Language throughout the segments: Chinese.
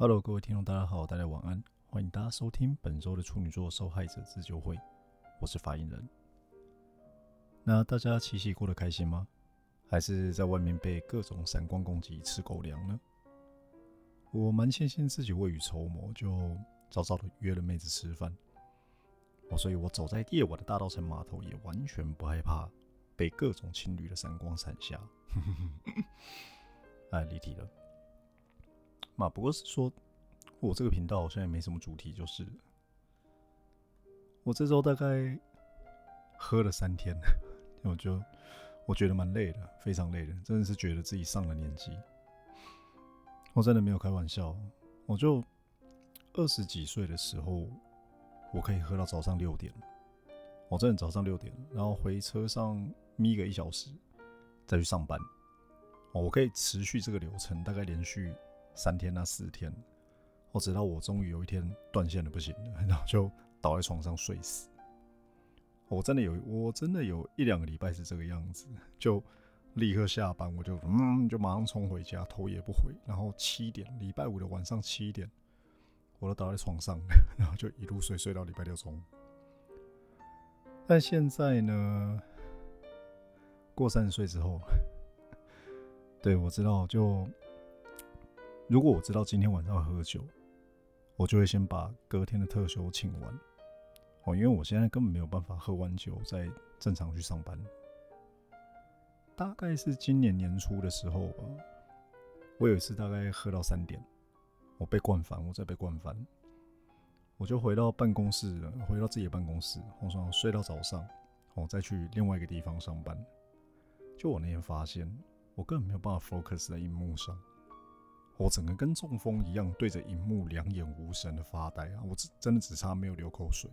Hello，各位听众，大家好，大家晚安，欢迎大家收听本周的处女座受害者自救会，我是发言人。那大家七夕过得开心吗？还是在外面被各种闪光攻击吃狗粮呢？我蛮庆幸自己未雨绸缪，就早早的约了妹子吃饭。我，所以我走在夜晚的大道城码头，也完全不害怕被各种情侣的闪光闪瞎。哎，离题了。嘛，不过是说，我这个频道好像也没什么主题，就是我这周大概喝了三天，我就我觉得蛮累的，非常累的，真的是觉得自己上了年纪。我真的没有开玩笑，我就二十几岁的时候，我可以喝到早上六点，我真的早上六点，然后回车上眯个一小时，再去上班。我可以持续这个流程，大概连续。三天啊，四天，我直到我终于有一天断线了，不行了，然后就倒在床上睡死。我真的有，我真的有一两个礼拜是这个样子，就立刻下班，我就嗯，就马上冲回家，头也不回，然后七点，礼拜五的晚上七点，我都倒在床上，然后就一路睡睡到礼拜六中午。但现在呢，过三十岁之后，对我知道就。如果我知道今天晚上喝酒，我就会先把隔天的特休请完哦，因为我现在根本没有办法喝完酒再正常去上班。大概是今年年初的时候吧，我有一次大概喝到三点，我被灌翻，我再被灌翻，我就回到办公室了，回到自己的办公室，我说睡到早上，我再去另外一个地方上班。就我那天发现，我根本没有办法 focus 在荧幕上。我整个跟中风一样，对着荧幕两眼无神的发呆啊！我只真的只差没有流口水，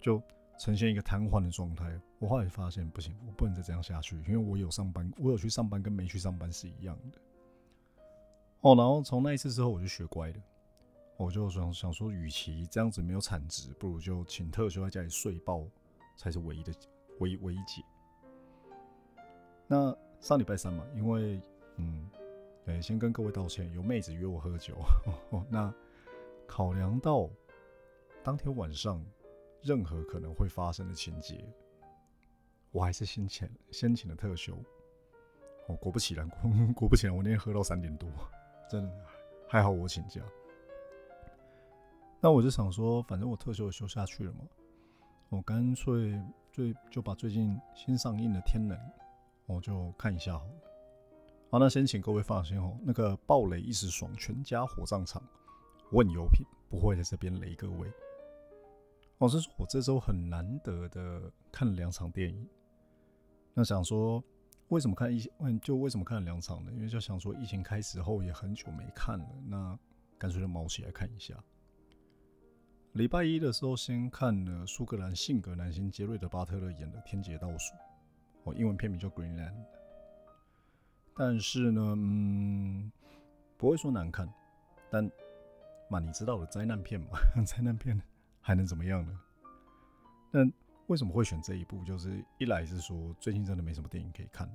就呈现一个瘫痪的状态。我后来发现不行，我不能再这样下去，因为我有上班，我有去上班，跟没去上班是一样的。哦，然后从那一次之后，我就学乖了，我就想想说，与其这样子没有产值，不如就请特休在家里睡爆，才是唯一的唯一唯一解。那上礼拜三嘛，因为嗯。对，先跟各位道歉，有妹子约我喝酒。那考量到当天晚上任何可能会发生的情节，我还是先请先请了特休。哦，果不其然，果不其然，我那天喝到三点多，真的还好我请假。那我就想说，反正我特休也休下去了嘛，我干脆最就把最近新上映的《天能》，我就看一下好了。好，那先请各位放心哦。那个暴雷一时爽，全家火葬场，问有品不会在这边雷各位。我是说，我这周很难得的看了两场电影。那想说，为什么看一问就为什么看了两场呢？因为就想说，疫情开始后也很久没看了，那干脆就毛起来看一下。礼拜一的时候，先看了苏格兰性格男星杰瑞德·巴特勒演的《天劫倒数》，哦，英文片名叫《Greenland》。但是呢，嗯，不会说难看，但嘛，你知道的灾难片嘛，灾难片还能怎么样呢？那为什么会选这一部？就是一来是说最近真的没什么电影可以看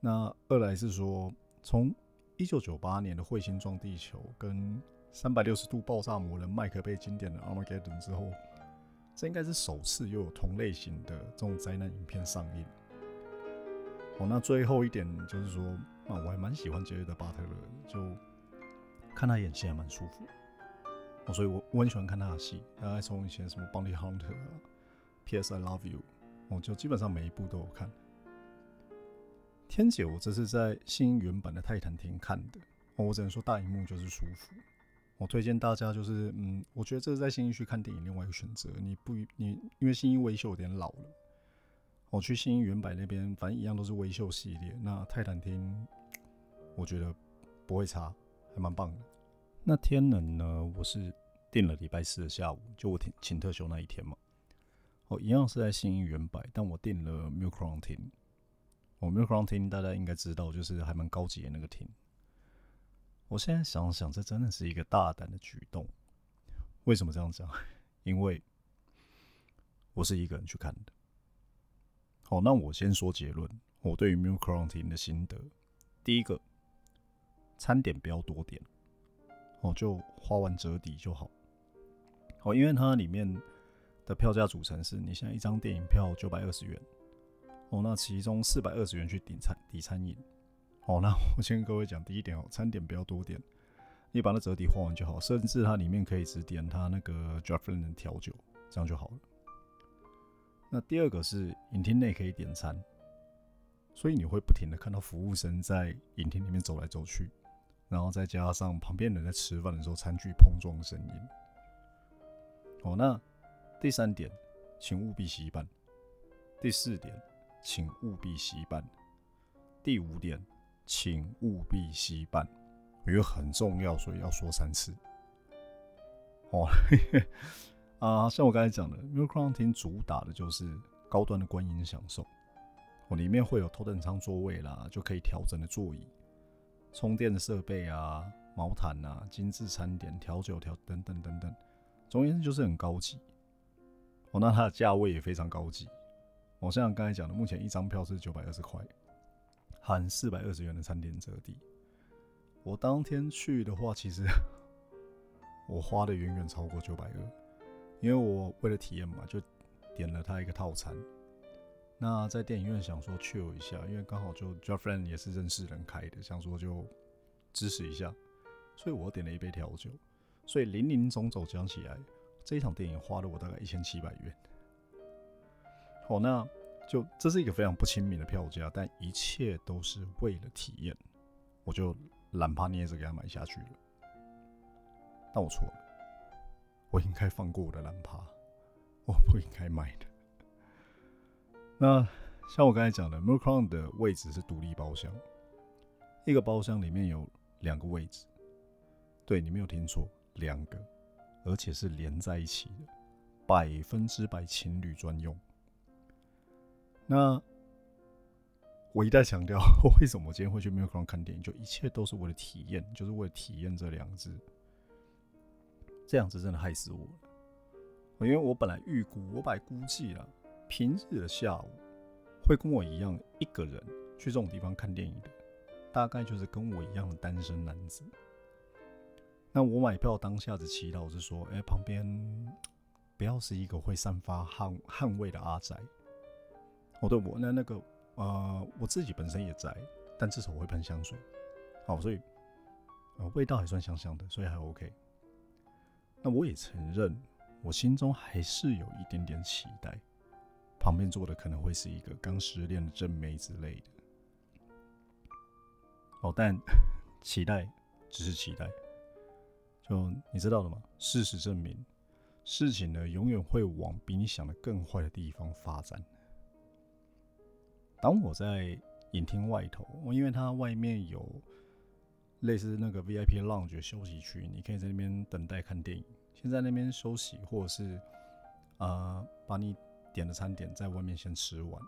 那二来是说从一九九八年的彗星撞地球跟三百六十度爆炸魔人麦克贝经典的 Armageddon 之后，这应该是首次又有同类型的这种灾难影片上映。哦，那最后一点就是说，啊，我还蛮喜欢杰瑞德·巴特勒，就看他演戏还蛮舒服。哦，所以我我很喜欢看他的戏，大概从以前什么《Bounty Hunter》啊，《P.S. I Love You》，我就基本上每一部都有看。天姐，我这是在新原版的泰坦厅看的，哦，我只能说大荧幕就是舒服。我推荐大家就是，嗯，我觉得这是在新一区看电影另外一个选择。你不，你因为新一维修有点老了。我去新原版那边，反正一样都是微秀系列。那泰坦厅，我觉得不会差，还蛮棒的。那天能呢？我是订了礼拜四的下午，就我请请特休那一天嘛。哦，一样是在新原版，但我订了 Milk Run 厅。哦，Milk Run 厅大家应该知道，就是还蛮高级的那个厅。我现在想想，这真的是一个大胆的举动。为什么这样讲？因为我是一个人去看的。好，那我先说结论。我对于 Milk Crown 的心得，第一个，餐点不要多点，哦，就花完折抵就好。哦，因为它里面的票价组成是，你现在一张电影票九百二十元，哦，那其中四百二十元去抵餐抵餐饮。哦，那我先跟各位讲第一点哦，餐点不要多点，你把那折抵花完就好，甚至它里面可以只点它那个 d r a f t l n 调酒，这样就好了。那第二个是影厅内可以点餐，所以你会不停的看到服务生在影厅里面走来走去，然后再加上旁边人在吃饭的时候餐具碰撞的声音。哦，那第三点，请务必洗板；第四点，请务必洗板；第五点，请务必洗板，因为很重要，所以要说三次。哦。啊，像我刚才讲的 m i l Crown 厅主打的就是高端的观影享受。哦，里面会有头等舱座位啦，就可以调整的座椅、充电的设备啊、毛毯啊、精致餐点、调酒调等等等等。总而言之，就是很高级。哦，那它的价位也非常高级。我像刚才讲的，目前一张票是九百二十块，含四百二十元的餐点折抵。我当天去的话，其实 我花的远远超过九百二。因为我为了体验嘛，就点了他一个套餐。那在电影院想说 chill 一下，因为刚好就 j o f f r e n d 也是认识人开的，想说就支持一下，所以我点了一杯调酒。所以零零总总讲起来，这一场电影花了我大概一千七百元。好，那就这是一个非常不亲民的票价，但一切都是为了体验，我就懒趴捏着给他买下去了。但我错了。我应该放过我的蓝趴，我不应该买的。那像我刚才讲的 m e r c r o n 的位置是独立包厢，一个包厢里面有两个位置，对你没有听错，两个，而且是连在一起的，百分之百情侣专用。那我一再强调，为什么我今天会去 m e r c r o n 看电影，就一切都是为了体验，就是为了体验这两个字。这样子真的害死我了，因为我本来预估，我本来估计了，平日的下午会跟我一样一个人去这种地方看电影的，大概就是跟我一样的单身男子。那我买票当下的祈祷是说，哎，旁边不要是一个会散发汗汗味的阿宅。哦，对，我那那个呃，我自己本身也宅，但至少我会喷香水，好，所以呃味道还算香香的，所以还 OK。那我也承认，我心中还是有一点点期待，旁边坐的可能会是一个刚失恋的正妹之类的。哦，但期待只是期待，就你知道的吗？事实证明，事情呢永远会往比你想的更坏的地方发展。当我在影厅外头，因为它外面有。类似那个 VIP lounge 休息区，你可以在那边等待看电影，先在那边休息，或者是啊，把你点的餐点在外面先吃完。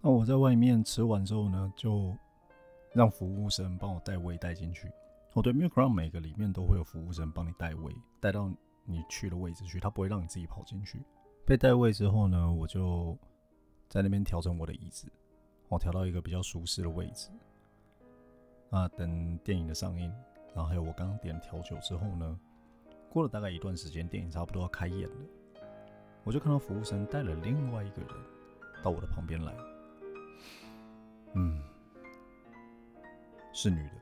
那我在外面吃完之后呢，就让服务生帮我带位带进去。哦，对，Milk Run 每个里面都会有服务生帮你带位，带到你去的位置去，他不会让你自己跑进去。被带位之后呢，我就在那边调整我的椅子，我调到一个比较舒适的位置。那等电影的上映，然后还有我刚刚点调酒之后呢，过了大概一段时间，电影差不多要开演了，我就看到服务生带了另外一个人到我的旁边来，嗯，是女的，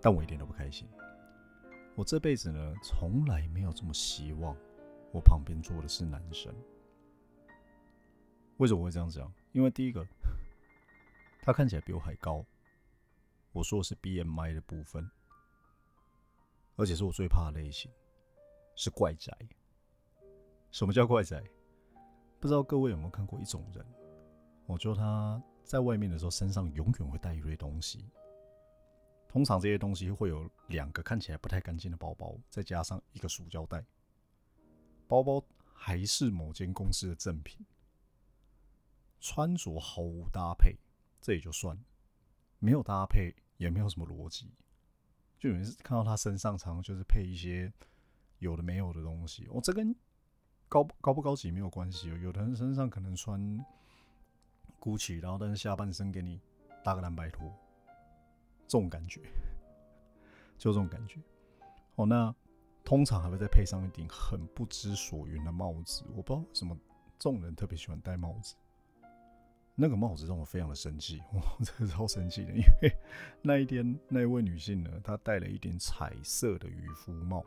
但我一点都不开心。我这辈子呢，从来没有这么希望我旁边坐的是男生。为什么会这样讲？因为第一个，他看起来比我还高。我说的是 BMI 的部分，而且是我最怕的类型，是怪宅。什么叫怪宅？不知道各位有没有看过一种人？我觉得他在外面的时候，身上永远会带一堆东西。通常这些东西会有两个看起来不太干净的包包，再加上一个塑胶袋。包包还是某间公司的正品，穿着毫无搭配，这也就算了，没有搭配。也没有什么逻辑，就有人看到他身上常就是配一些有的没有的东西。哦，这跟高高不高级没有关系哦。有的人身上可能穿 GUCCI，然后但是下半身给你搭个蓝白拖，这种感觉。就这种感觉。哦，那通常还会再配上一顶很不知所云的帽子。我不知道为什么这种人特别喜欢戴帽子。那个帽子让我非常的生气，我 真的超生气的，因为 那一天那位女性呢，她戴了一顶彩色的渔夫帽。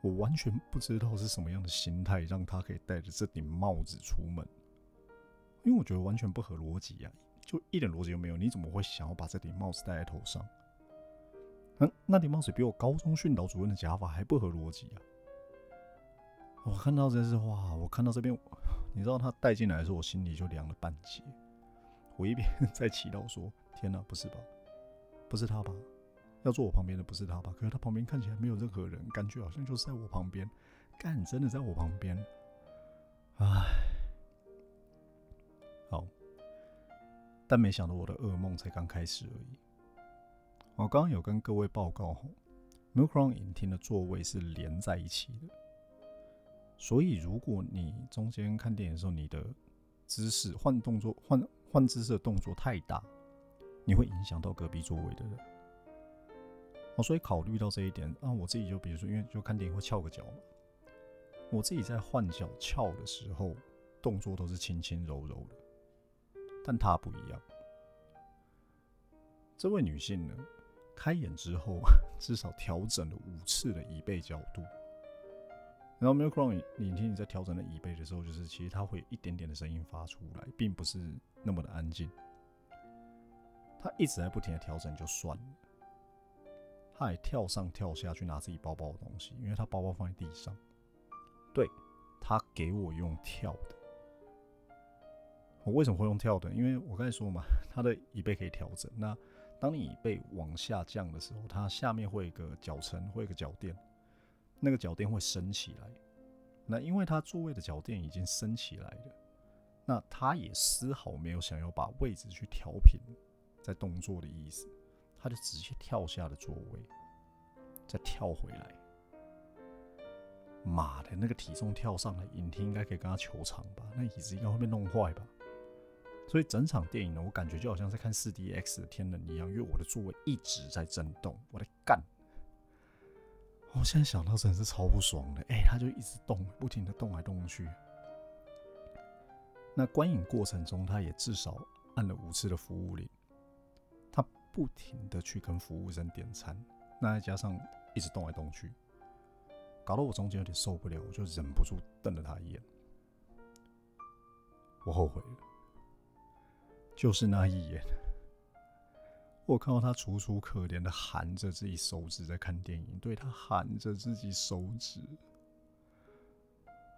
我完全不知道是什么样的心态，让她可以戴着这顶帽子出门。因为我觉得完全不合逻辑呀，就一点逻辑都没有。你怎么会想要把这顶帽子戴在头上？嗯，那顶帽子比我高中训导主任的假发还不合逻辑啊！我看到这是哇，我看到这边，你知道他带进来的时候，我心里就凉了半截。我一边在祈祷说：“天哪，不是吧？不是他吧？要坐我旁边的不是他吧？可是他旁边看起来没有任何人，感觉好像就是在我旁边。干，真的在我旁边。唉。”好，但没想到我的噩梦才刚开始而已。我刚刚有跟各位报告吼，Milcron 影厅的座位是连在一起的，所以如果你中间看电影的时候，你的姿势换动作换换姿势的动作太大，你会影响到隔壁座位的人。哦，所以考虑到这一点，啊，我自己就比如说，因为就看电影会翘个脚嘛，我自己在换脚翘的时候，动作都是轻轻柔柔的。但她不一样，这位女性呢，开眼之后 至少调整了五次的椅背角度。然后 Milcron 你听你在调整的椅背的时候，就是其实它会有一点点的声音发出来，并不是那么的安静。它一直在不停的调整就算了，它还跳上跳下去拿自己包包的东西，因为它包包放在地上。对它给我用跳的。我为什么会用跳的？因为我刚才说嘛，它的椅背可以调整。那当你椅背往下降的时候，它下面会有一个脚撑，会有一个脚垫，那个脚垫会升起来。那因为它座位的脚垫已经升起来了，那他也丝毫没有想要把位置去调平，在动作的意思，他就直接跳下了座位，再跳回来。妈的，那个体重跳上来，影厅应该可以跟他求偿吧？那椅子应该会被弄坏吧？所以整场电影呢，我感觉就好像在看四 D X 的天人一样，因为我的座位一直在震动，我在干。我现在想到真的是超不爽的，哎，他就一直动，不停的动来动去。那观影过程中，他也至少按了五次的服务铃，他不停的去跟服务生点餐，那再加上一直动来动去，搞得我中间有点受不了，我就忍不住瞪了他一眼。我后悔了。就是那一眼，我看到他楚楚可怜的含着自己手指在看电影，对他含着自己手指。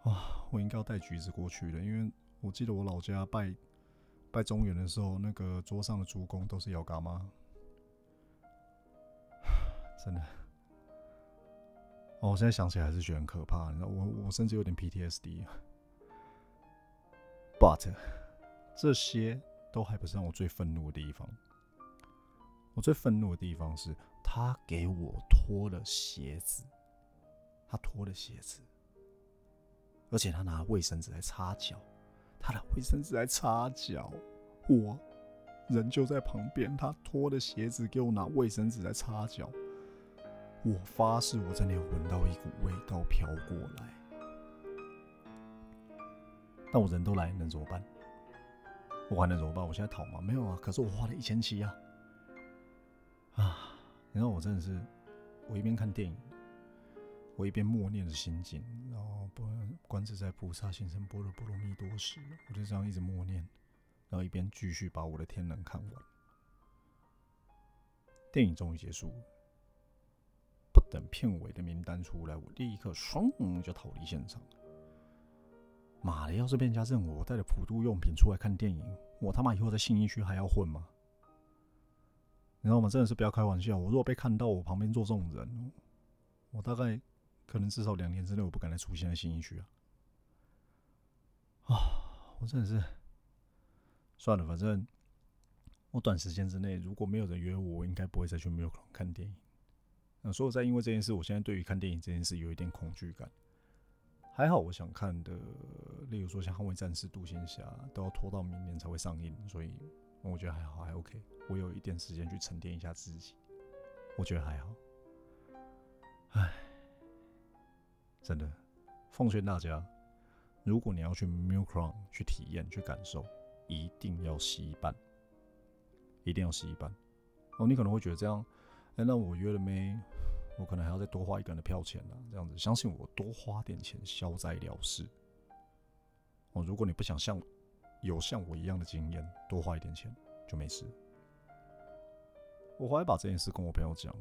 啊，我应该要带橘子过去的，因为我记得我老家拜拜中原的时候，那个桌上的猪公都是咬嘎妈。真的，哦，我现在想起来还是觉得很可怕。你知道，我我甚至有点 PTSD。But 这些。都还不是让我最愤怒的地方。我最愤怒的地方是他给我脱了鞋子，他脱了鞋子，而且他拿卫生纸来擦脚，他拿卫生纸来擦脚，我人就在旁边，他脱了鞋子给我拿卫生纸来擦脚，我发誓我真的有闻到一股味道飘过来，但我人都来，能怎么办？我还能怎么办？我现在逃吗？没有啊。可是我花了一千七啊！啊，然后我真的是，我一边看电影，我一边默念着心经，然后不观自在菩萨心生般若波罗蜜多时，我就这样一直默念，然后一边继续把我的天能看完。电影终于结束，不等片尾的名单出来，我立刻嗖就逃离现场。妈的！要是被人家认我带着普渡用品出来看电影，我他妈以后在信义区还要混吗？你知道吗？真的是不要开玩笑。我如果被看到我旁边坐这种人，我大概可能至少两年之内我不敢再出现在新义区啊！啊，我真的是算了，反正我短时间之内如果没有人约我，我应该不会再去没有空看电影。那所以，在因为这件事，我现在对于看电影这件事有一点恐惧感。还好，我想看的，例如说像《捍卫战士》《独行侠》，都要拖到明年才会上映，所以我觉得还好，还 OK。我有一点时间去沉淀一下自己。我觉得还好。唉，真的，奉劝大家，如果你要去 m i l Crown 去体验、去感受，一定要吸一半，一定要吸一半。哦，你可能会觉得这样，哎，那我约了没？我可能还要再多花一个人的票钱呢。这样子，相信我，多花点钱消灾了事。哦，如果你不想像有像我一样的经验，多花一点钱就没事。我后来把这件事跟我朋友讲。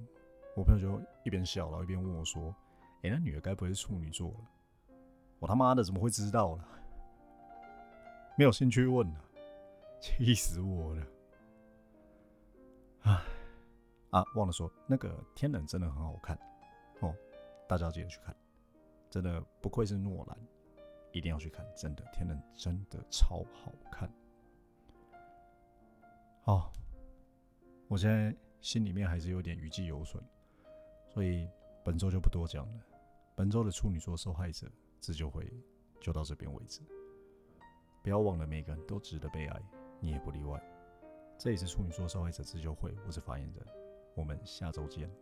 我朋友就一边笑，然后一边问我说：“哎，那女的该不会是处女座了？”我他妈的怎么会知道了？没有兴趣问了，气死我了！唉，啊，忘了说，那个《天冷》真的很好看哦，大家记得去看，真的不愧是诺兰，一定要去看，真的，《天冷》真的超好看。好，我现在心里面还是有点余悸犹存。所以本周就不多讲了。本周的处女座受害者自救会就到这边为止。不要忘了，每个人都值得被爱，你也不例外。这里是处女座受害者自救会，我是发言人，我们下周见。